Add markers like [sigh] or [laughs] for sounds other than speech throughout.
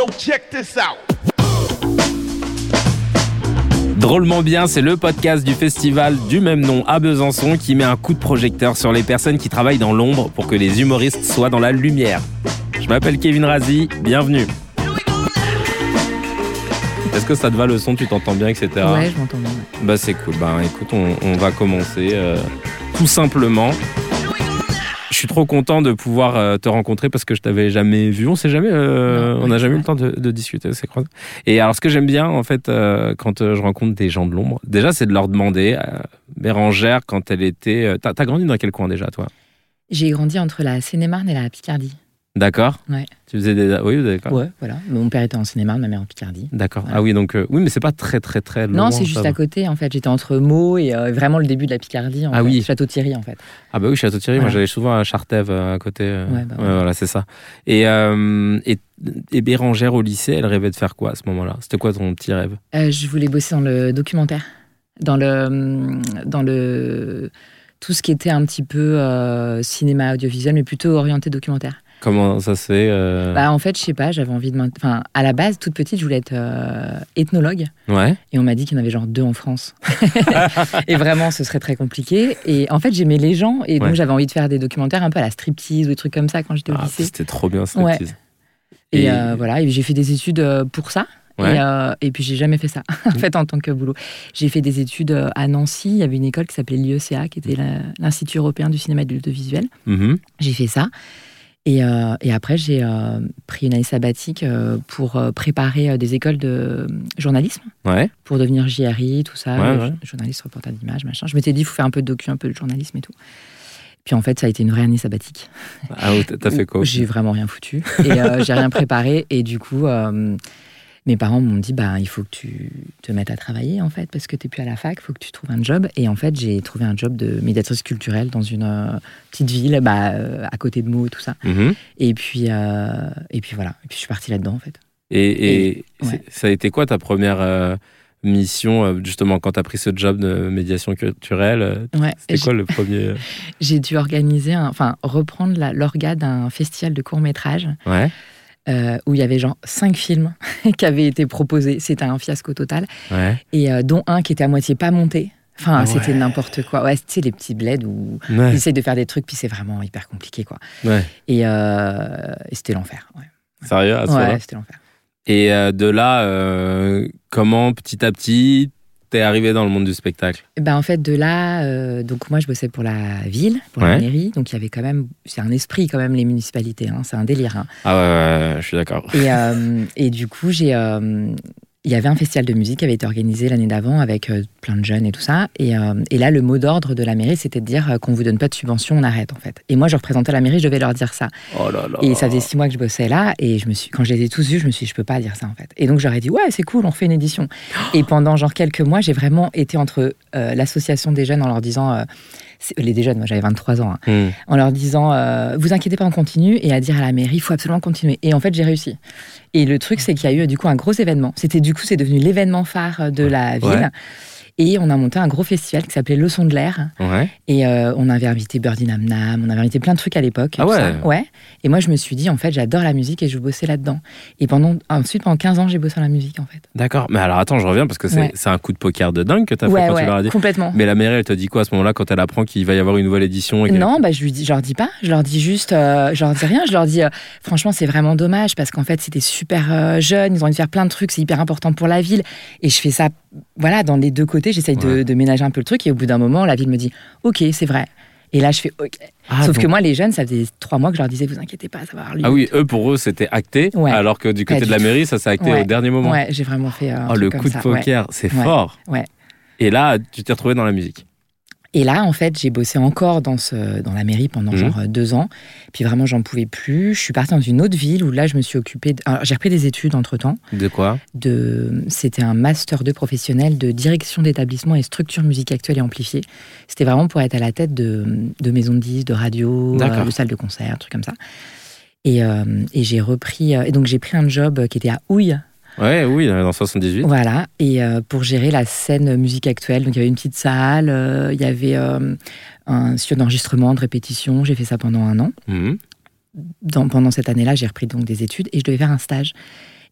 Yo, check this out. Drôlement bien, c'est le podcast du festival du même nom à Besançon qui met un coup de projecteur sur les personnes qui travaillent dans l'ombre pour que les humoristes soient dans la lumière. Je m'appelle Kevin Razi, bienvenue. Est-ce que ça te va le son, tu t'entends bien, etc. Ouais, je m'entends bien. Bah c'est cool. Bah écoute, on, on va commencer euh, tout simplement. Je suis trop content de pouvoir euh, te rencontrer parce que je t'avais jamais vu. On s'est jamais, euh, Non, on n'a jamais eu le temps de, de discuter. C'est croisé. Et alors, ce que j'aime bien en fait euh, quand je rencontre des gens de l'ombre, déjà, c'est de leur demander. Euh, Bérangère, quand elle était, t'as, t'as grandi dans quel coin déjà, toi? J'ai grandi entre la Seine-et-Marne et la Picardie. D'accord. Ouais. Tu faisais des, oui, d'accord. Ouais, voilà. Mon père était en Seine-et-Marne, ma mère en Picardie. D'accord. Ah oui, donc euh, oui, mais c'est pas très très très loin. non, c'est juste à côté, en fait. J'étais entre Meaux et euh, vraiment le début de la Picardie. En Ah fait. oui. Château-Thierry, en fait. Ah bah oui, Château-Thierry, moi j'allais souvent à Chartève euh, à côté. Ouais, bah ouais. voilà, c'est ça. Et, euh, et, et Bérangère au lycée, elle rêvait de faire quoi à ce moment-là? C'était quoi ton petit rêve? Je voulais bosser dans le documentaire. Dans le. Dans le. Tout ce qui était un petit peu cinéma audiovisuel, mais plutôt orienté documentaire. Comment ça se fait euh, Bah, en fait, je sais pas, j'avais envie de. Enfin, à la base, toute petite, je voulais être euh, ethnologue. Ouais. Et on m'a dit qu'il y en avait genre deux en France. [laughs] et vraiment, ce serait très compliqué. Et en fait, j'aimais les gens. Et donc, Ouais. j'avais envie de faire des documentaires un peu à la striptease ou des trucs comme ça quand j'étais au Ah, lycée. C'était trop bien cette Ouais. Et, Et- euh, voilà, et j'ai fait des études euh, pour ça. Ouais. Et, euh, et puis, j'ai jamais fait ça, [laughs] en fait, en tant que boulot. J'ai fait des études à Nancy. Il y avait une école qui s'appelait l'IECA, qui était l'Institut européen du cinéma et de l'audiovisuel. Mhm. J'ai fait ça. Et, euh, et après, j'ai euh, pris une année sabbatique euh, pour préparer des écoles de journalisme. Ouais. pour devenir JRI, tout ça, Ouais, ouais. journaliste, reporter d'image, machin. Je m'étais dit, il faut faire un peu de docu, un peu de journalisme et tout. Puis en fait, ça a été une vraie année sabbatique. Ah, t'as- fait [laughs] quoi J'ai vraiment rien foutu. Et j'ai rien préparé. Et du coup, mes parents m'ont dit, bah, il faut que tu te mettes à travailler, en fait, parce que tu n'es plus à la fac, il faut que tu trouves un job. Et en fait, j'ai trouvé un job de médiatrice culturelle dans une euh, petite ville, bah, euh, à côté de Meaux et tout ça. Mhm. Et puis, euh, et puis voilà. Et puis je suis partie là-dedans, en fait. Et, et Et- c'est- ouais. ça a été quoi ta première mission, justement, quand t'as pris ce job de médiation culturelle Ouais. C'était quoi le premier [laughs] J'ai dû organiser, un- enfin, reprendre l'orga d'un festival de court-métrage Ouais. Euh, où il y avait genre cinq films [laughs] qui avaient été proposés. C'était un fiasco total. Ouais. Et euh, dont un qui était à moitié pas monté. Enfin, Ah c'était n'importe quoi. Ouais, tu sais, les petits bleds où Ouais. ils essayent de faire des trucs, puis c'est vraiment hyper compliqué, quoi. Et, euh, et c'était l'enfer. Sérieux à ce ouais c'était l'enfer. Et de là, comment petit à petit t'es arrivé dans le monde du spectacle? Ben, en fait, de là, euh, donc moi, je bossais pour la ville, pour Ouais. la mairie. Donc, il y avait quand même, c'est un esprit quand même, les municipalités. hein, c'est un délire. hein. Ah ouais, ouais, ouais, je suis d'accord. Et, euh, et du coup, j'ai, euh, il y avait un festival de musique qui avait été organisé l'année d'avant avec euh, plein de jeunes et tout ça. Et, euh, et là, le mot d'ordre de la mairie, c'était de dire euh, qu'on vous donne pas de subvention, on arrête en fait. Et moi, je représentais la mairie, je devais leur dire ça. Oh là là. Et ça faisait six mois que je bossais là, et je me suis, quand je les ai tous vus, je me suis dit, je peux pas dire ça en fait. Et donc j'aurais dit, ouais, c'est cool, on fait une édition. Et pendant genre quelques mois, j'ai vraiment été entre euh, l'association des jeunes en leur disant, euh, les jeunes, moi j'avais 23 ans, hein, Hmm. en leur disant, euh, vous inquiétez pas, on continue, et à dire à la mairie, il faut absolument continuer. Et en fait, j'ai réussi. Et le truc, c'est qu'il y a eu du coup un gros événement. C'était du coup, c'est devenu l'événement phare de la ville. Ouais. Et on a monté un gros festival qui s'appelait Le Son de l'air. Ouais. Et euh, on avait invité Birdie Nam Nam, on avait invité plein de trucs à l'époque. Ah ouais. Ouais. Et moi, je me suis dit, en fait, j'adore la musique et je bossais là-dedans. Et pendant, ensuite, pendant 15 ans, j'ai bossé dans la musique, en fait. D'accord. Mais alors attends, je reviens parce que c'est Ouais. un coup de poker de dingue que t'as fait ouais, quand tu leur as dit. complètement. Mais la mairie, elle te dit quoi à ce moment-là quand elle apprend qu'il va y avoir une nouvelle édition et Non, bah, je, lui dis, je leur dis pas. Je leur dis juste, euh, je leur dis rien. Je leur dis, euh, franchement, c'est vraiment dommage parce qu'en fait, c'était super euh, jeune. Ils ont envie de faire plein de trucs. C'est hyper important pour la ville. Et je fais ça, voilà, dans les deux côtés. J'essaye de, Ouais. de ménager un peu le truc. Et au bout d'un moment, la ville me dit, OK, c'est vrai. Et là, je fais OK. Ah, Sauf donc- que moi, les jeunes, ça faisait trois mois que je leur disais, vous inquiétez pas, ça va avoir lieu. Ah oui, eux pour eux c'était acté, Ouais. alors que du côté de la mairie ça s'est acté Ouais. au dernier moment. Ouais, j'ai vraiment fait. un Oh truc le comme coup de ça, poker, c'est fort. Ouais. Et là, tu t'es retrouvé dans la musique. Et là, en fait, j'ai bossé encore dans, ce, dans la mairie pendant Mhm. genre euh, deux ans. Puis vraiment, j'en pouvais plus. Je suis partie dans une autre ville où là, je me suis occupée. de- alors, J'ai repris des études entre temps. De quoi? De... C'était un master 2 professionnel de direction d'établissement et structure musique actuelle et amplifiée. C'était vraiment pour être à la tête de, de maisons de disques, de radio, euh, de salles de concert, trucs comme ça. Et, euh, et j'ai repris. euh, et donc, j'ai pris un job qui était à Houille, Ouais, oui, dans 78. Voilà, et euh, pour gérer la scène musique actuelle. Donc il y avait une petite salle, euh, il y avait euh, un studio d'enregistrement, de répétition. J'ai fait ça pendant un an. Dans- pendant cette année-là, j'ai repris donc des études et je devais faire un stage.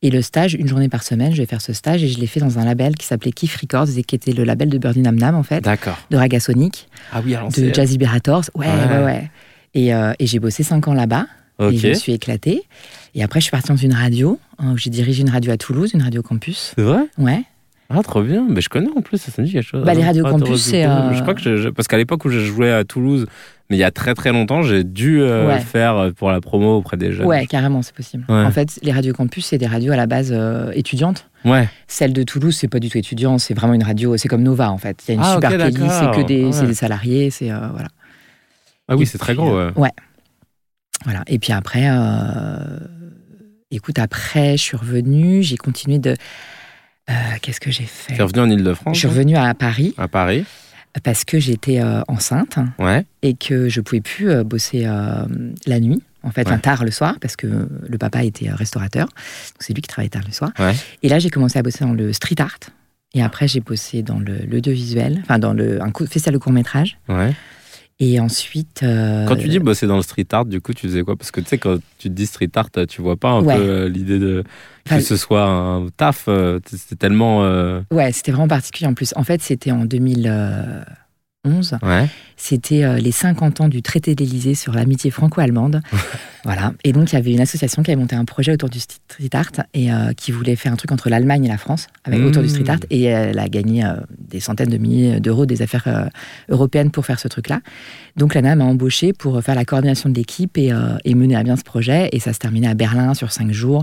Et le stage, une journée par semaine, je vais faire ce stage et je l'ai fait dans un label qui s'appelait Kiff Records et qui était le label de Birdie Nam Nam en fait, D'accord. de Raga Sonic, Ah oui, alors de Jazzy Liberators. Ouais, Ouais. ouais, ouais. Et, euh, et j'ai bossé cinq ans là-bas Et je me suis éclatée. Et après, je suis partie dans une radio, hein, où j'ai dirigé une radio à Toulouse, une radio campus. C'est vrai? Ouais. Ah, trop bien. Mais je connais en plus, ça me dit quelque chose. Bah, les radios Ah, campus, t'aurais c'est, euh, Je crois que je, je- parce qu'à l'époque où je jouais à Toulouse, mais il y a très très longtemps, j'ai dû euh, Ouais. le faire pour la promo auprès des jeunes. Ouais, carrément, c'est possible. Ouais. En fait, les radios campus, c'est des radios à la base euh, étudiantes. Ouais. Celle de Toulouse, c'est pas du tout étudiant, c'est vraiment une radio, c'est comme Nova en fait. Il y a une Ah, super ok, playlist, c'est que des, c'est Ouais. des salariés, c'est euh, voilà. Ah oui, c'est très gros. euh, ouais. Voilà. Et puis après, euh, écoute, après, je suis revenue, j'ai continué de. euh, Qu'est-ce que j'ai fait? T'es revenu en Ile-de-France Je suis revenue à Paris À Paris parce que j'étais euh, enceinte Ouais. et que je pouvais plus bosser la nuit, en fait, Ouais. enfin, tard le soir, parce que le papa était restaurateur. Donc c'est lui qui travaillait tard le soir. Ouais. Et là, j'ai commencé à bosser dans le street art. Et après, j'ai bossé dans l'audiovisuel, enfin dans le, un festival de court métrage. Ouais. Et ensuite. euh, Quand tu dis bosser dans le street art, du coup, tu faisais quoi? Parce que tu sais, quand tu te dis street art, tu vois pas un Ouais. peu euh, l'idée de que Enfin, ce soit un taf. euh, C'était tellement. euh, Ouais, c'était vraiment particulier en plus. En fait, c'était en 2011. Ouais. C'était euh, les 50 ans du traité d'Élysée sur l'amitié franco-allemande. [laughs] voilà. Et donc, il y avait une association qui avait monté un projet autour du street art et euh, qui voulait faire un truc entre l'Allemagne et la France avec, autour du street Mmh. art. Et elle a gagné euh, des centaines de milliers d'euros des affaires européennes pour faire ce truc-là. Donc, l'ANA m'a embauché pour faire la coordination de l'équipe et, et mener à bien ce projet. Et ça se terminait à Berlin sur cinq jours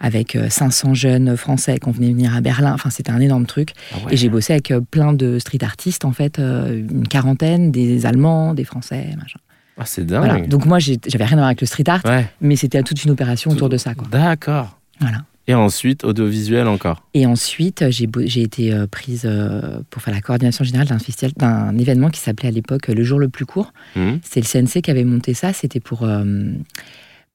avec euh, 500 jeunes français qui venaient venir à Berlin. Enfin, c'était un énorme truc. Ah ouais. Et j'ai bossé avec plein de street artistes, en fait, une quarantaine, des Allemands, des Français, machin. Ah, c'est dingue. Voilà. Donc moi, j'avais rien à voir avec le street art, Ouais. mais c'était toute une opération autour de ça. D'accord. Voilà. Et ensuite, audiovisuel encore. Et ensuite, euh, j'ai été euh, prise euh, pour faire la coordination générale d'un festival, d'un événement qui s'appelait à l'époque Le Jour le plus court. Mhm. C'est le CNC qui avait monté ça. C'était pour, euh,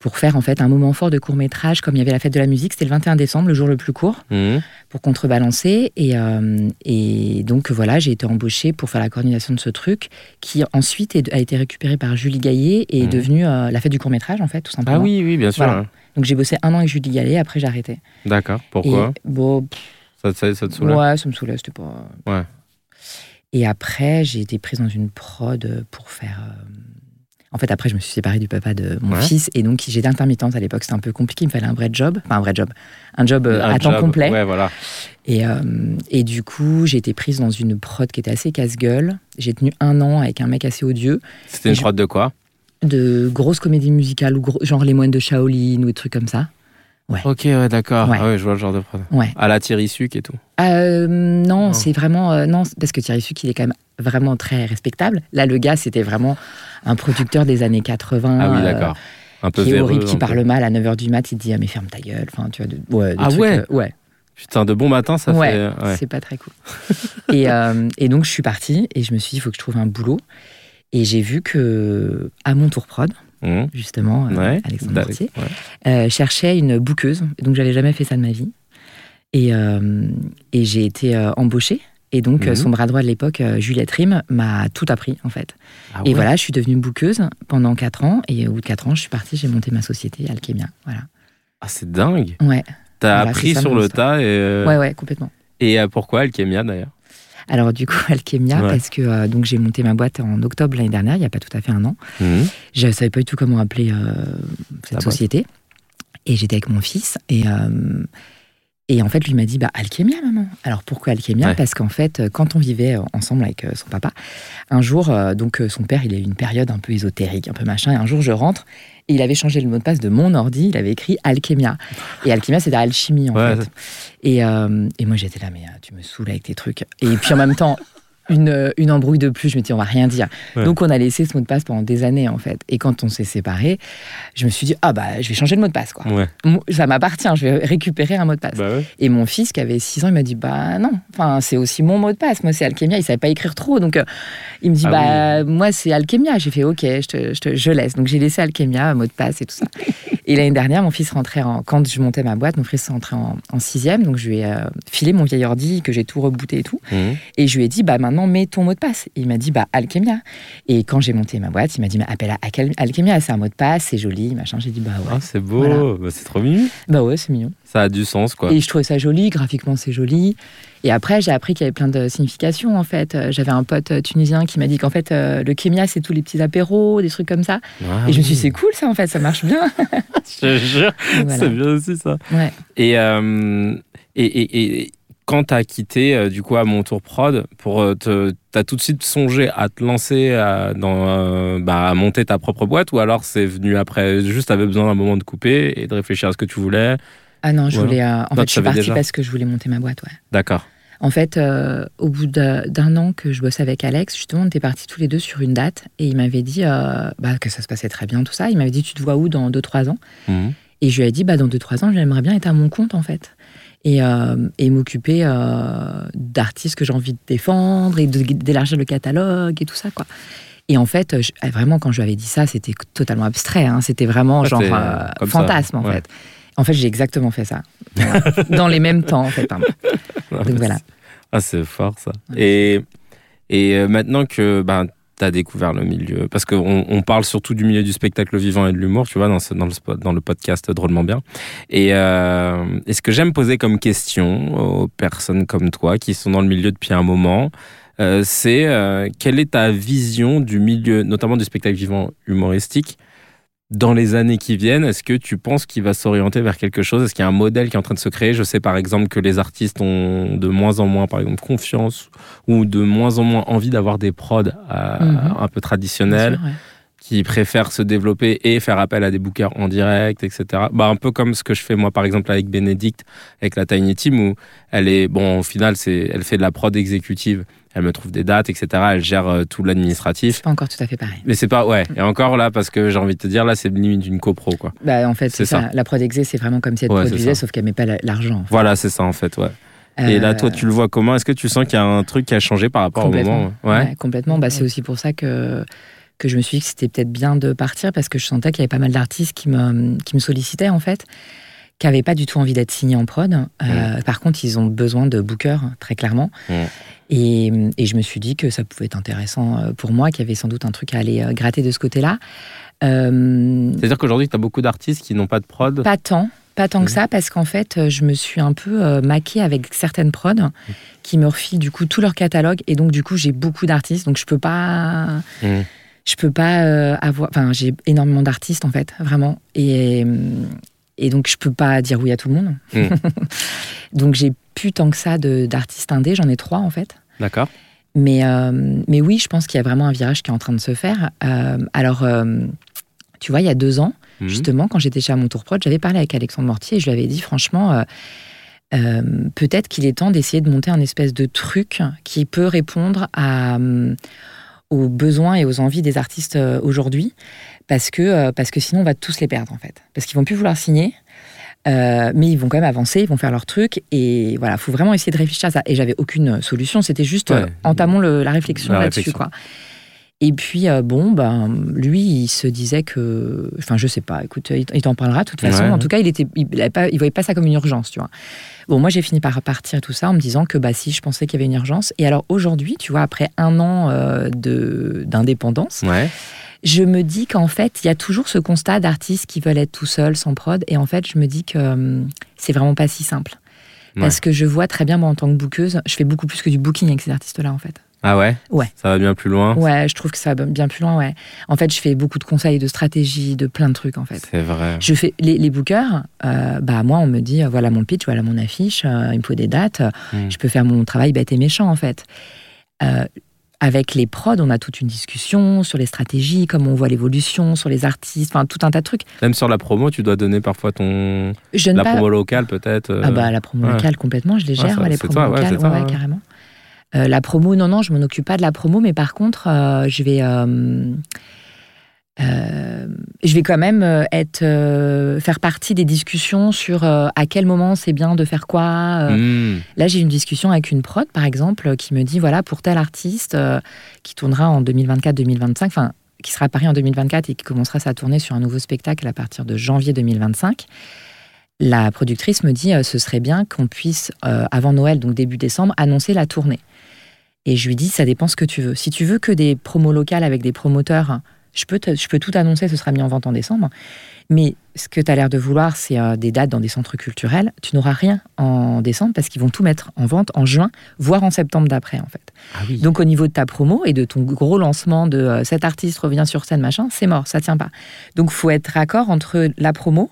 pour faire en fait un moment fort de court métrage, comme il y avait la fête de la musique. C'était le 21 décembre, le jour le plus court. Mhm. pour contrebalancer. Et, euh, et donc voilà, j'ai été embauchée pour faire la coordination de ce truc, qui ensuite est- a été récupéré par Julie Gaillet et est Mhm. devenu euh, la fête du court métrage en fait, tout simplement. Ah oui, oui, bien sûr. Voilà. Donc j'ai bossé un an avec Julie Gaillet, après j'ai arrêté. D'accord. Pourquoi et, bon, pff, ça, ça, ça te soulève ouais, ça me soulève, c'était pas. Ouais. Et après, j'ai été prise dans une prod pour faire. euh, En fait, après, je me suis séparée du papa de mon Ouais. fils et donc j'étais intermittente à l'époque. C'était un peu compliqué. Il me fallait un vrai job, enfin un vrai job, un job euh, Un à temps complet. Ouais, voilà. Et, euh, et du coup, j'ai été prise dans une prod qui était assez casse-gueule. J'ai tenu un an avec un mec assez odieux, C'était une Je- prod de quoi? De grosses comédies musicales, ou gros- genre Les Moines de Shaolin ou des trucs comme ça. Ok, ouais, d'accord. Ouais. Ah ouais, je vois le genre de prod. À la Thierry Suc et tout. Euh, non, c'est vraiment. euh, non, parce que Thierry Suc, il est quand même vraiment très respectable. Là, le gars, c'était vraiment un producteur des années 80. Ah oui, euh, d'accord. Un peu qui est horrible, qui peu. parle mal à 9h du mat, il te dit ah mais ferme ta gueule, enfin tu vois, de, ouais, Ah trucs, ouais? euh, ouais, Putain, de bon matin, ça fait. C'est pas très cool. [laughs] et, euh, et donc je suis partie et je me suis dit il faut que je trouve un boulot et j'ai vu que à mon tour prod Mhm. justement euh, Ouais. Alexandre D'ac- Mortier ouais. euh, cherchait une bouqueuse donc j'avais jamais fait ça de ma vie et, euh, et j'ai été embauchée et donc Mhm. son bras droit de l'époque Juliette Rim m'a tout appris en fait Ah et voilà je suis devenue bouqueuse pendant 4 ans et au bout de 4 ans je suis partie j'ai monté ma société Alchemia voilà Ah, c'est dingue. ouais T'as Voilà, appris sur le tas et. euh, ouais ouais complètement Et pourquoi Alchemia d'ailleurs? Alors du coup, [laughs] Alchemia, Ouais. parce que euh, donc j'ai monté ma boîte en octobre l'année dernière, il n'y a pas tout à fait un an. Mhm. Je ne savais pas du tout comment appeler euh, cette La boîte. société. Et j'étais avec mon fils. Et, euh, et en fait, lui m'a dit, bah, Alchemia, maman. Alors pourquoi Alchemia Ouais. Parce qu'en fait, euh, quand on vivait euh, ensemble avec euh, son papa, un jour, donc son père, il a eu une période un peu ésotérique, un peu machin. Et un jour, je rentre. Et il avait changé le mot de passe de mon ordi, il avait écrit Alchemia. Et Alchemia, c'était alchimie, en Ouais, fait. Et, euh, et moi, j'étais là, mais tu me saoules avec tes trucs. Et puis en même temps, une, euh, une embrouille de plus, je me dis, on va rien dire. Ouais. Donc on a laissé ce mot de passe pendant des années, en fait. Et quand on s'est séparés, je me suis dit, ah bah, je vais changer de mot de passe, quoi. Ouais. Ça m'appartient, je vais récupérer un mot de passe. Bah ouais. Et mon fils, qui avait 6 ans, il m'a dit, bah non, enfin, c'est aussi mon mot de passe. Moi, c'est Alchemia, il savait pas écrire trop. Donc euh, il me dit, Ah bah, moi, c'est Alchemia. J'ai fait, ok, je, te, je, te- je laisse. Donc j'ai laissé Alchemia, mot de passe et tout ça. [laughs] et l'année dernière, mon fils rentrait en. Quand je montais ma boîte, mon fils rentrait en, en sixième. Donc je lui ai euh, filé mon vieil ordi, que j'ai tout rebooté et tout. Mhm. Et je lui ai dit, bah maintenant, vraiment mets ton mot de passe Il m'a dit, bah, Alchemia. Et quand j'ai monté ma boîte, il m'a dit, mais appelle Alchemia, c'est un mot de passe, c'est joli, machin. J'ai dit, bah ouais. Ah, c'est beau, bah, c'est trop mignon. Bah ouais, c'est mignon. Ça a du sens, quoi. Et je trouvais ça joli, graphiquement, c'est joli. Et après, j'ai appris qu'il y avait plein de significations, en fait. Euh, j'avais un pote euh, tunisien qui m'a dit qu'en fait, euh, le kémia, c'est tous les petits apéros, des trucs comme ça. Ah et je me suis dit, c'est cool, ça, en fait, ça marche bien. [laughs] je te jure, c'est bien aussi, ça. Ouais. Et, et, et, et, quand tu as quitté, du coup, à mon tour prod, pour te, as tout de suite songé à te lancer à, dans, bah, à monter ta propre boîte, ou alors c'est venu après, juste avais besoin d'un moment de couper et de réfléchir à ce que tu voulais? Ah non, je voulais. Euh, en fait, je suis partie parce que je voulais monter ma boîte, ouais. D'accord. En fait, euh, au bout d'un an que je bossais avec Alex, justement, on était partis tous les deux sur une date et il m'avait dit euh, bah, que ça se passait très bien, tout ça. Il m'avait dit Tu te vois où dans 2-3 ans? Mhm. Et je lui ai dit bah, Dans 2-3 ans, j'aimerais bien être à mon compte, en fait. Et, et m'occuper d'artistes que j'ai envie de défendre et d'élargir le catalogue et tout ça, quoi. Et en fait, vraiment, quand je lui avais dit ça, c'était totalement abstrait. Hein. C'était vraiment genre fantasme, en fait. En fait, j'ai exactement fait ça. [laughs] Dans les mêmes temps, en fait. Donc voilà. Ah, c'est fort ça. Et, et euh, maintenant que ben, tu découvert le milieu, parce qu'on on parle surtout du milieu du spectacle vivant et de l'humour, tu vois, dans, dans, le, dans le podcast Drôlement Bien. Et, euh, et ce que j'aime poser comme question aux personnes comme toi qui sont dans le milieu depuis un moment, euh, c'est quelle est ta vision du milieu, notamment du spectacle vivant humoristique, dans les années qui viennent, est-ce que tu penses qu'il va s'orienter vers quelque chose? Est-ce qu'il y a un modèle qui est en train de se créer? Je sais par exemple que les artistes ont de moins en moins, par exemple, confiance ou de moins en moins envie d'avoir des prods euh, mhm. un peu traditionnels. qui préfèrent se développer et faire appel à des bookers en direct, etc. Bah, un peu comme ce que je fais moi, par exemple, avec Bénédicte, avec la Tiny Team, où elle est, bon, au final, c'est, elle fait de la prod exécutive elle me trouve des dates, etc. Elle gère euh, tout l'administratif. C'est pas encore tout à fait pareil. Mais c'est pas, ouais. Et encore là, parce que j'ai envie de te dire, là, c'est limite une copro, quoi. Bah, en fait, c'est ça. La prod exé, c'est vraiment comme si elle produisait, sauf qu'elle met pas l'argent. Voilà, c'est ça, en fait, ouais. Et là, toi, tu le vois comment? Est-ce que tu sens qu'il y a un truc qui a changé par rapport au moment? Ouais. complètement. Bah, c'est aussi pour ça que que je me suis dit que c'était peut-être bien de partir parce que je sentais qu'il y avait pas mal d'artistes qui me, qui me sollicitaient en fait qui n'avaient pas du tout envie d'être signés en prod. Euh, par contre, ils ont besoin de bookers, très clairement. Et, et, je me suis dit que ça pouvait être intéressant euh, pour moi, qu'il y avait sans doute un truc à aller euh, gratter de ce côté-là. C'est-à-dire qu'aujourd'hui, tu as beaucoup d'artistes qui n'ont pas de prod Pas tant. Pas tant que ça, parce qu'en fait, je me suis un peu maquée avec certaines prods qui me refilent du coup tout leur catalogue. Et donc, du coup, j'ai beaucoup d'artistes. Donc, je peux pas. Je peux pas avoir. Enfin, j'ai énormément d'artistes, en fait, vraiment. Et, et donc, je peux pas dire oui à tout le monde. Hmm. [laughs] donc, j'ai plus tant que ça d'artistes indés. J'en ai trois, en fait. D'accord. Mais, euh, mais oui, je pense qu'il y a vraiment un virage qui est en train de se faire. Euh, alors, euh, tu vois, il y a deux ans, hmm. justement, quand j'étais chez mon tour prod, j'avais parlé avec Alexandre Mortier et je lui avais dit, franchement, peut-être qu'il est temps d'essayer de monter un espèce de truc qui peut répondre à aux besoins et aux envies des artistes aujourd'hui parce que, parce que sinon on va tous les perdre en fait. Parce qu'ils vont plus vouloir signer, euh, mais ils vont quand même avancer, ils vont faire leur truc et voilà, faut vraiment essayer de réfléchir à ça. Et j'avais aucune solution, c'était juste euh, entamons le, la réflexion là-dessus quoi. Et puis bon, ben lui, il se disait que, enfin je sais pas, écoute, il t'en parlera de toute façon. En tout cas, il était, il, pas, il voyait pas ça comme une urgence, tu vois. Bon, moi j'ai fini par partir tout ça en me disant que bah si, je pensais qu'il y avait une urgence. Et alors aujourd'hui, tu vois, après un an d'indépendance. Ouais je me dis qu'en fait, il y a toujours ce constat d'artistes qui veulent être tout seuls, sans prod. Et en fait, je me dis que hum, c'est vraiment pas si simple. Parce que je vois très bien, moi, en tant que bookeuse, je fais beaucoup plus que du booking avec ces artistes-là, en fait. Ah ouais? Ouais. Ça va bien plus loin? Ouais, je trouve que ça va bien plus loin, ouais. En fait, je fais beaucoup de conseils, de stratégies, de plein de trucs, en fait. C'est vrai. Je fais les, les bookers, euh, bah moi, on me dit, voilà mon pitch, voilà mon affiche, euh, il me faut des dates, hmm. je peux faire mon travail bête et méchant, en fait. Avec les prods, on a toute une discussion sur les stratégies, comment on voit l'évolution, sur les artistes, enfin tout un tas de trucs. Même sur la promo, tu dois donner parfois ton. la promo locale peut-être euh. Ah bah la promo locale complètement, je les gère, les promos locales, carrément. Euh, la promo, non, non, je m'en occupe pas de la promo, mais par contre, euh, je vais euh, je vais quand même euh, être, euh, faire partie des discussions sur à quel moment c'est bien de faire quoi. Hmm. Là, j'ai une discussion avec une prod, par exemple, qui me dit voilà, pour tel artiste qui tournera en 2024-2025, enfin, qui sera à Paris en 2024 et qui commencera sa tournée sur un nouveau spectacle à partir de janvier 2025. La productrice me dit ce serait bien qu'on puisse, avant Noël, donc début décembre, annoncer la tournée. Et je lui dis, ça dépend ce que tu veux. Si tu veux que des promos locales avec des promoteurs, je peux, je peux tout annoncer, ce sera mis en vente en décembre. Mais ce que tu as l'air de vouloir, c'est euh, des dates dans des centres culturels. Tu n'auras rien en décembre parce qu'ils vont tout mettre en vente en juin, voire en septembre d'après, en fait. Ah oui. Donc, au niveau de ta promo et de ton gros lancement de euh, cet artiste revient sur scène, machin, c'est mort, ça tient pas. Donc, faut être raccord entre la promo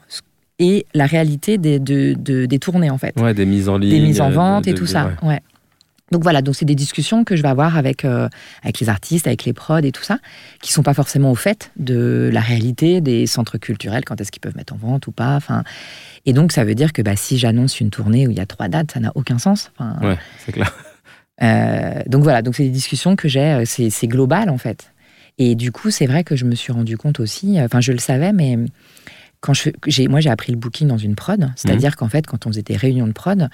et la réalité des, de, de- des tournées, en fait. Ouais, des mises en ligne. des mises en euh, vente de- et tout ça. ouais. Ouais. Donc voilà, donc c'est des discussions que je vais avoir avec, euh, avec les artistes, avec les prods et tout ça, qui sont pas forcément au fait de la réalité des centres culturels, quand est-ce qu'ils peuvent mettre en vente ou pas. Enfin, et donc ça veut dire que bah, si j'annonce une tournée où il y a trois dates, ça n'a aucun sens. Enfin, Ouais, c'est clair. euh, donc voilà, donc c'est des discussions que j'ai, euh, c'est global en fait. Et du coup, c'est vrai que je me suis rendu compte aussi, enfin je le savais, mais quand je, j'ai, moi j'ai appris le booking dans une prod, c'est-à-dire qu'en fait, quand on faisait des réunions de prod,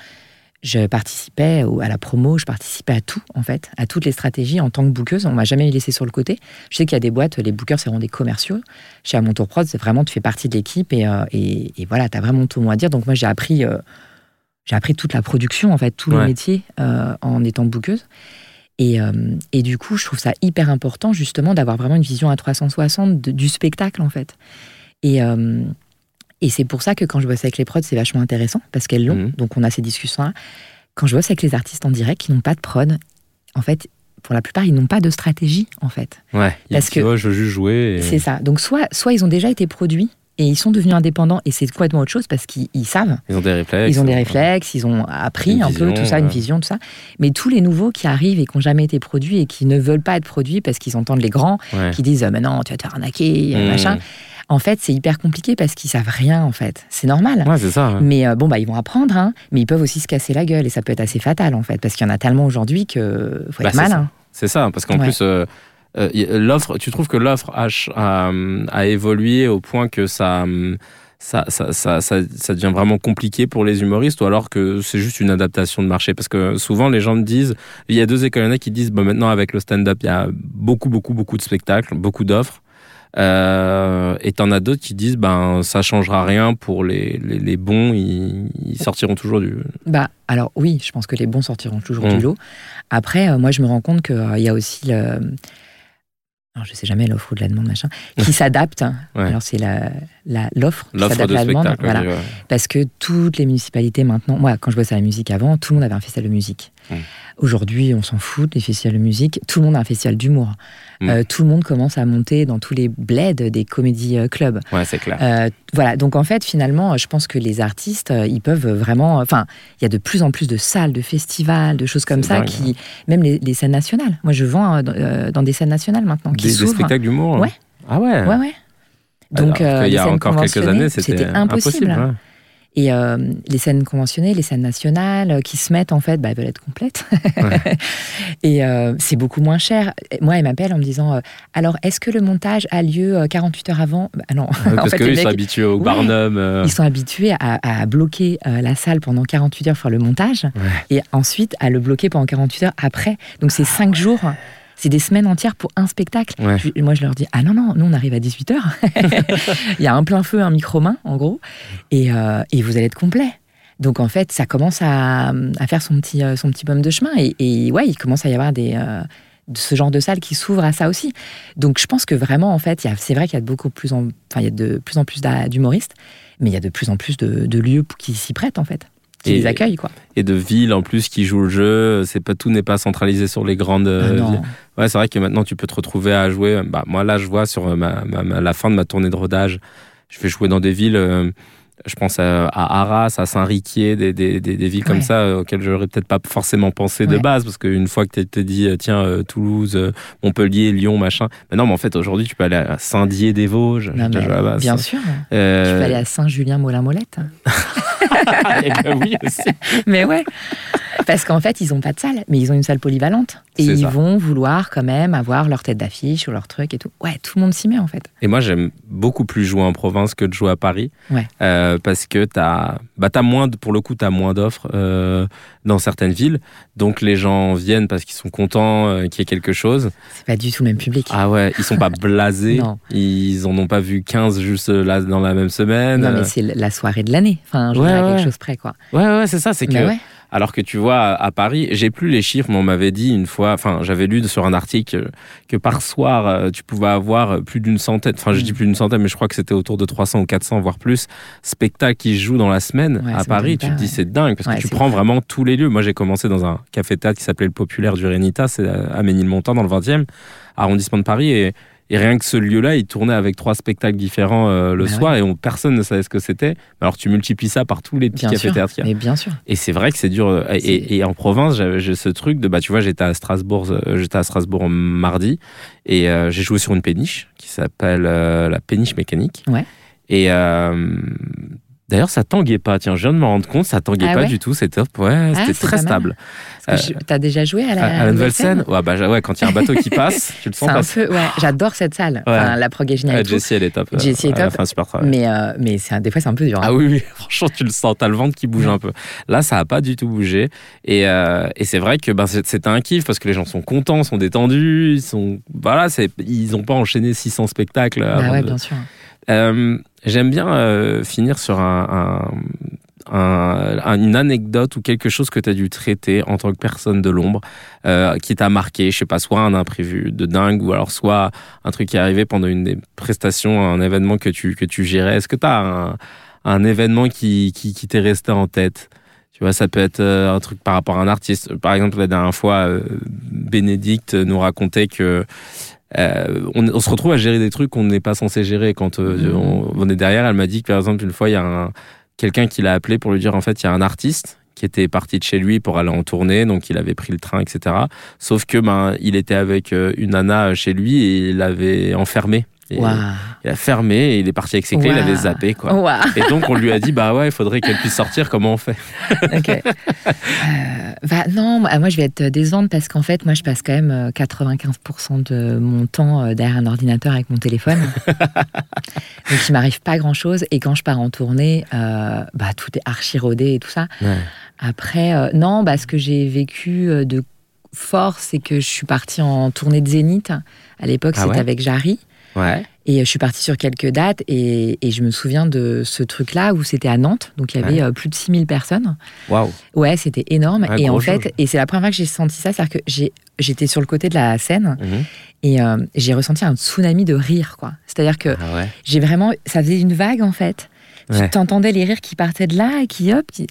je participais à la promo, je participais à tout en fait, à toutes les stratégies en tant que bookeuse. On m'a jamais laissé sur le côté. Je sais qu'il y a des boîtes, les bookers c'est vraiment des commerciaux. Chez À mon tour prod, c'est vraiment tu fais partie de l'équipe et, euh, et, et voilà, tu as vraiment ton mot à dire. Donc moi j'ai appris, euh, j'ai appris toute la production en fait, tout Ouais. le métier euh, en étant bookeuse. Et, euh, et du coup, je trouve ça hyper important justement d'avoir vraiment une vision à 360 de- du spectacle en fait. Et, et c'est pour ça que quand je bosse avec les prods, c'est vachement intéressant parce qu'elles l'ont. Mhm. Donc on a ces discussions-là. Quand je bosse avec les artistes en direct qui n'ont pas de prod, en fait, pour la plupart, ils n'ont pas de stratégie en fait. Ouais, Parce que- oh, je veux juste jouer. et- C'est ça. Donc soit, soit ils ont déjà été produits et ils sont devenus indépendants et c'est complètement autre chose parce qu'ils ils savent. Ils ont des réflexes. Ils ont des euh, réflexes, ils ont appris Une un vision, peu tout ça, une vision, tout ça. Mais tous les nouveaux qui arrivent et qui n'ont jamais été produits et qui ne veulent pas être produits parce qu'ils entendent les grands Ouais. qui disent Mais non, tu vas te faire arnaquer, Mmh. machin. En fait, c'est hyper compliqué parce qu'ils savent rien, en fait. C'est normal. Ouais, c'est ça. ouais. Mais euh, bon, bah, ils vont apprendre, hein, mais ils peuvent aussi se casser la gueule et ça peut être assez fatal, en fait, parce qu'il y en a tellement aujourd'hui que faut Bah, être malin. C'est ça, parce qu'en Ouais. plus, euh, euh, l'offre, tu trouves que l'offre a, a, a évolué au point que ça, hum, ça, ça, ça, ça, ça devient vraiment compliqué pour les humoristes ou alors que c'est juste une adaptation de marché? Parce que souvent, les gens me disent, il y a deux écoles, il y en a qui disent, bah, maintenant avec le stand-up, il y a beaucoup, beaucoup, beaucoup de spectacles, beaucoup d'offres. Euh, et t'en as d'autres qui disent ben ça changera rien pour les, les, les bons ils, ils sortiront toujours du Bah, alors oui, je pense que les bons sortiront toujours du lot. Après, euh, moi, je me rends compte qu'il y a aussi le. Alors, je sais jamais l'offre ou de la demande, machin, qui [laughs] s'adapte. Ouais. Alors, c'est la, la, l'offre qui l'offre s'adapte à la demande. Voilà. ouais. Parce que toutes les municipalités maintenant, moi quand je bossais à la musique avant, tout le monde avait un festival de musique. Mm. Aujourd'hui, on s'en fout des festivals de musique, tout le monde a un festival d'humour. Mm. Euh, tout le monde commence à monter dans tous les bleds des comédies euh, clubs. ouais c'est clair Euh, voilà, donc en fait, finalement, je pense que les artistes, ils peuvent vraiment. Enfin, il y a de plus en plus de salles, de festivals, de choses comme ça, dingue, qui. Même les, les scènes nationales. Moi, je vends euh, dans, des scènes nationales maintenant, qui des, spectacles d'humour Ouais. ah ouais Ouais, ouais. Donc, qu'il y a encore quelques années, c'était impossible. impossible. ouais. Et euh, les scènes conventionnées, les scènes nationales euh, qui se mettent, en fait, bah, elles veulent être complètes. Ouais. [laughs] et euh, c'est beaucoup moins cher. Moi, elle m'appelle en me disant euh, Alors, est-ce que le montage a lieu euh, 48 heures avant? Bah, Non. Ouais, [laughs] parce fait, qu'eux, les ils sont habitués au. Barnum. ils sont habitués à, à bloquer la salle pendant 48 heures pour faire le montage et ensuite à le bloquer pendant 48 heures après. Donc, c'est 5 jours. C'est des semaines entières pour un spectacle. Ouais. Je- moi, je leur dis Ah non, non, nous, on arrive à 18h. [laughs] Il y a un plein feu, un micro-main, en gros, et, euh, et vous allez être complet. Donc, en fait, ça commence à, à faire son petit, euh, son petit baume de chemin. Et, et ouais, il commence à y avoir des, euh, de ce genre de salles qui s'ouvrent à ça aussi. Donc, je pense que vraiment, en fait, c'est vrai qu'il y a de beaucoup plus en, enfin, il y a de plus en plus d'humoristes, mais il y a de plus en plus de, de lieux qui s'y prêtent, en fait, qui Et- les quoi. Et de villes en plus qui jouent le jeu. C'est pas tout n'est pas centralisé sur les grandes. Ah euh, villes. Ouais, c'est vrai que maintenant tu peux te retrouver à jouer. Bah, moi là, je vois sur ma, ma- ma- la fin de ma tournée de rodage, je vais jouer dans des villes. euh, je pense à, à Arras, à Saint-Riquier, des, des, des, des villes comme ça euh, auxquelles j'aurais peut-être pas forcément pensé de base, parce qu'une fois que tu te dit, euh, tiens, euh, Toulouse, Montpellier, Lyon, machin. Mais non, mais en fait, aujourd'hui, tu peux aller à Saint-Dié-des-Vosges. Bien sûr. Euh, Tu peux aller à Saint-Julien-Molin-Molette. [laughs] eh ben oui, aussi. [laughs] Mais ouais. Parce qu'en fait, ils n'ont pas de salle, mais ils ont une salle polyvalente. Et ils ça. vont vouloir quand même avoir leur tête d'affiche ou leur truc et tout. Ouais, tout le monde s'y met en fait. Et moi, j'aime beaucoup plus jouer en province que de jouer à Paris. Ouais. Euh, parce que t'as, bah, moins, de- pour le coup, t'as moins d'offres euh, dans certaines villes. Donc les gens viennent parce qu'ils sont contents euh, qu'il y ait quelque chose. C'est pas du tout le même public. Ah ouais, ils sont pas [laughs] blasés. Non. Ils en ont pas vu 15 juste là dans la même semaine. non, mais c'est la soirée de l'année. Enfin, je Ouais, quelque chose près, quoi. Ouais, ouais, c'est ça. C'est que Mais ouais. Alors que tu vois, à Paris, j'ai plus les chiffres, mais on m'avait dit une fois, enfin, j'avais lu sur un article que par soir, euh, tu pouvais avoir plus d'une centaine, enfin, je dis Mm. plus d'une centaine, mais je crois que c'était autour de 300 ou 400, voire plus, spectacles qui se jouent dans la semaine Ouais, à Paris. Tu te dis, ouais. c'est dingue, parce Ouais, que tu prends vraiment tous les lieux. Moi, j'ai commencé dans un café-théâtre qui s'appelait le Populaire du Rénita, c'est à Ménilmontant, dans le 20e arrondissement de Paris, et, et rien que ce lieu-là, il tournait avec trois spectacles différents euh, le Bah soir, et on, personne ne savait ce que c'était. Alors, tu multiplies ça par tous les petits y a. Mais bien sûr. Et c'est vrai que c'est dur. euh, Et, et- et en province, j'ai ce truc de bah tu vois, j'étais à Strasbourg, euh, j'étais à Strasbourg mardi et euh, j'ai joué sur une péniche qui s'appelle euh, la péniche mécanique. Ouais. Et euh, d'ailleurs, ça tanguait pas. Tiens, je viens de me rendre compte, ça tanguait Ah pas ouais du tout. C'était top. Ouais, Ah, c'était très stable. Je- T'as déjà joué à la, À, la nouvelle scène, ouais, bah ouais, quand il y a un bateau qui [laughs] passe, tu le sens passer. ouais, j'adore cette salle. Enfin, la prog est géniale. Ah. Jessie, elle est top. euh, Jessie est a top. fait un super. Mais, euh, mais un- des fois, c'est un peu dur. hein. Ah oui, oui, [laughs] franchement, tu le sens, t'as le ventre qui bouge un peu. Là, ça a pas du tout bougé. Et, euh, et c'est vrai que c'est- c'était un kiff parce que les gens sont contents, sont détendus, ils sont. Voilà, ils pas enchaîné 600 spectacles. Bah ouais, de- bien sûr. Euh, J'aime bien euh, finir sur un, un- un- un- une anecdote ou quelque chose que tu as dû traiter en tant que personne de l'ombre euh, qui t'a marqué, je sais pas, soit un imprévu de dingue ou alors soit un truc qui est arrivé pendant une des prestations, un événement que tu, que tu gérais. Est-ce que tu as un, événement qui, qui, qui t'est resté en tête? Tu vois, ça peut être un truc par rapport à un artiste. Par exemple, la dernière fois, Bénédicte nous racontait que euh, on, on se retrouve à gérer des trucs qu'on n'est pas censé gérer quand euh, Mhm. on, on est derrière. Elle m'a dit que par exemple une fois il y a un, quelqu'un qui l'a appelé pour lui dire en fait il y a un artiste qui était parti de chez lui pour aller en tournée, donc il avait pris le train, etc. Sauf que ben il était avec euh, une nana chez lui et il l'avait enfermé. Et Waouh. Il a fermé et il est parti avec ses clés, il Waouh. avait zappé quoi. Et donc on lui a dit bah ouais il faudrait qu'elle puisse sortir, comment on fait? [laughs] Euh, bah, non, moi moi, je vais être décevante parce qu'en fait, moi je passe quand même euh, 95% de mon temps euh, derrière un ordinateur avec mon téléphone. [laughs] Donc il m'arrive pas grand chose. Et quand je pars en tournée, euh, bah, tout est archi rodé et tout ça. Après, euh, non, bah, ce que j'ai vécu euh, de fort, c'est que je suis partie en tournée de Zénith. À l'époque, Ah c'était ouais? avec Jarry. Ouais. Et je suis partie sur quelques dates et, et je me souviens de ce truc-là où c'était à Nantes, donc il y avait Ouais. euh, plus de 6000 personnes. Waouh. Ouais, c'était énorme. Ouais, et en fait, et c'est la première fois que j'ai senti ça, c'est-à-dire que j'étais sur le côté de la scène Mhm. et euh, j'ai ressenti un tsunami de rire, quoi. C'est-à-dire que Ah ouais. j'ai vraiment, ça faisait une vague en fait. Ouais. Tu t'entendais les rires qui partaient de là et qui hop, qui-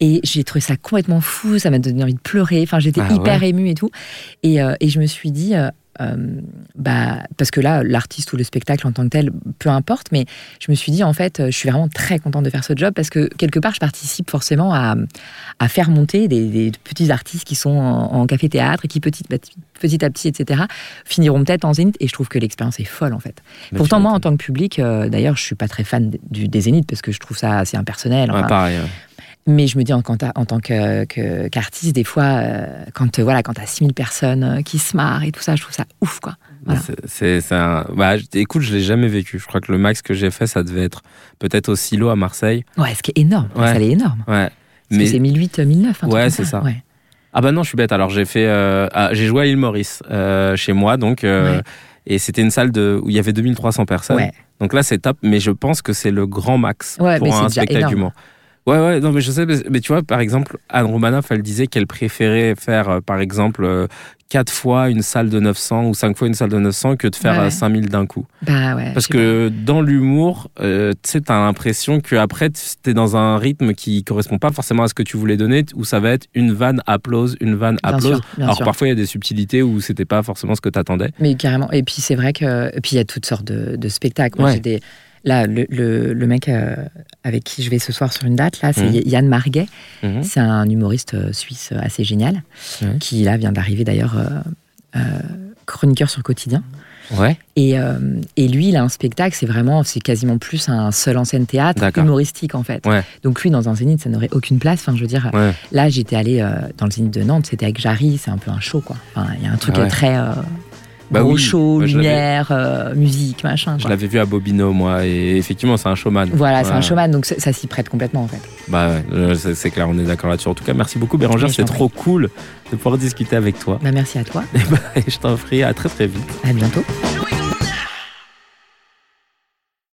et j'ai trouvé ça complètement fou. Ça m'a donné envie de pleurer. Enfin, j'étais Ah hyper ouais. émue et tout. Et, euh, et je me suis dit, euh, euh, bah, parce que là, l'artiste ou le spectacle en tant que tel, peu importe, mais je me suis dit, en fait, euh, je suis vraiment très contente de faire ce job parce que quelque part, je participe forcément à, à faire monter des, des petits artistes qui sont en, en café-théâtre et qui, petit, petit à petit, etc., finiront peut-être en zénith. Et je trouve que l'expérience est folle, en fait. Mais Pourtant, moi, en tant que public, euh, d'ailleurs, je suis pas très fan du, des zéniths parce que je trouve ça assez impersonnel. Ouais, enfin. pareil. ouais. Mais je me dis, en, tant qu'artiste, des fois, euh, quand, euh, voilà, quand t'as 6000 personnes euh, qui se marrent et tout ça, je trouve ça ouf, quoi. Voilà. C'est- un. Bah, je- écoute, je l'ai jamais vécu. Je crois que le max que j'ai fait, ça devait être peut-être au silo à Marseille. Ouais, ce qui est énorme. Ouais. Ça, est énorme. Ouais. Que c'est 1008, 1009. un truc Ouais, c'est ça. Ouais. Ah bah non, je suis bête. Alors j'ai fait, euh, ah, j'ai joué à île Maurice euh, chez moi, donc euh, Ouais. et c'était une salle de où il y avait 2300 personnes. Ouais. Donc là c'est top, mais je pense que c'est le grand max pour mais un spectacle énorme. d'humour. Ouais, ouais, non, mais je sais, mais, mais tu vois, par exemple, Anne Romanoff, elle disait qu'elle préférait faire, euh, par exemple, euh, quatre fois une salle de 900 ou cinq fois une salle de 900 que de faire Ouais. euh, 5000 d'un coup. Bah ouais. Parce que dans l'humour, euh, tu sais, t'as l'impression qu'après, t'es dans un rythme qui correspond pas forcément à ce que tu voulais donner, où ça va être une vanne applause, une vanne applause. Alors sûr. parfois, il y a des subtilités où c'était pas forcément ce que t'attendais. Mais carrément. Et puis c'est vrai que. Et puis il y a toutes sortes de, de spectacles. Moi, Ouais. j'ai des- Là, le, le, le mec euh, avec qui je vais ce soir sur une date, là, c'est Mhm. Yann Marguet. Mhm. C'est un humoriste euh, suisse euh, assez génial, qui là vient d'arriver d'ailleurs euh, chroniqueur sur Quotidien. Ouais. Et, euh, et lui, il a un spectacle, c'est vraiment, c'est quasiment plus un seul en scène théâtre humoristique en fait. Ouais. Donc lui, dans un zénith, ça n'aurait aucune place. Enfin, je veux dire, Ouais. là, j'étais allée euh, dans le zénith de Nantes, c'était avec Jarry, c'est un peu un show quoi. Enfin, il y a un truc Ah très euh, Bah gros oui, show, bah, lumière, euh, musique, machin. Je l'avais vu à Bobino, moi, et effectivement, c'est un showman. Voilà, c'est un showman, donc ça, s'y prête complètement en fait. Bah ouais, c'est c'est clair, on est d'accord là-dessus. En tout cas, merci beaucoup, Bérangère. T'en trop cool de pouvoir discuter avec toi. Bah, merci à toi, [laughs] Et bah, je t'en prie, à très très vite. à bientôt.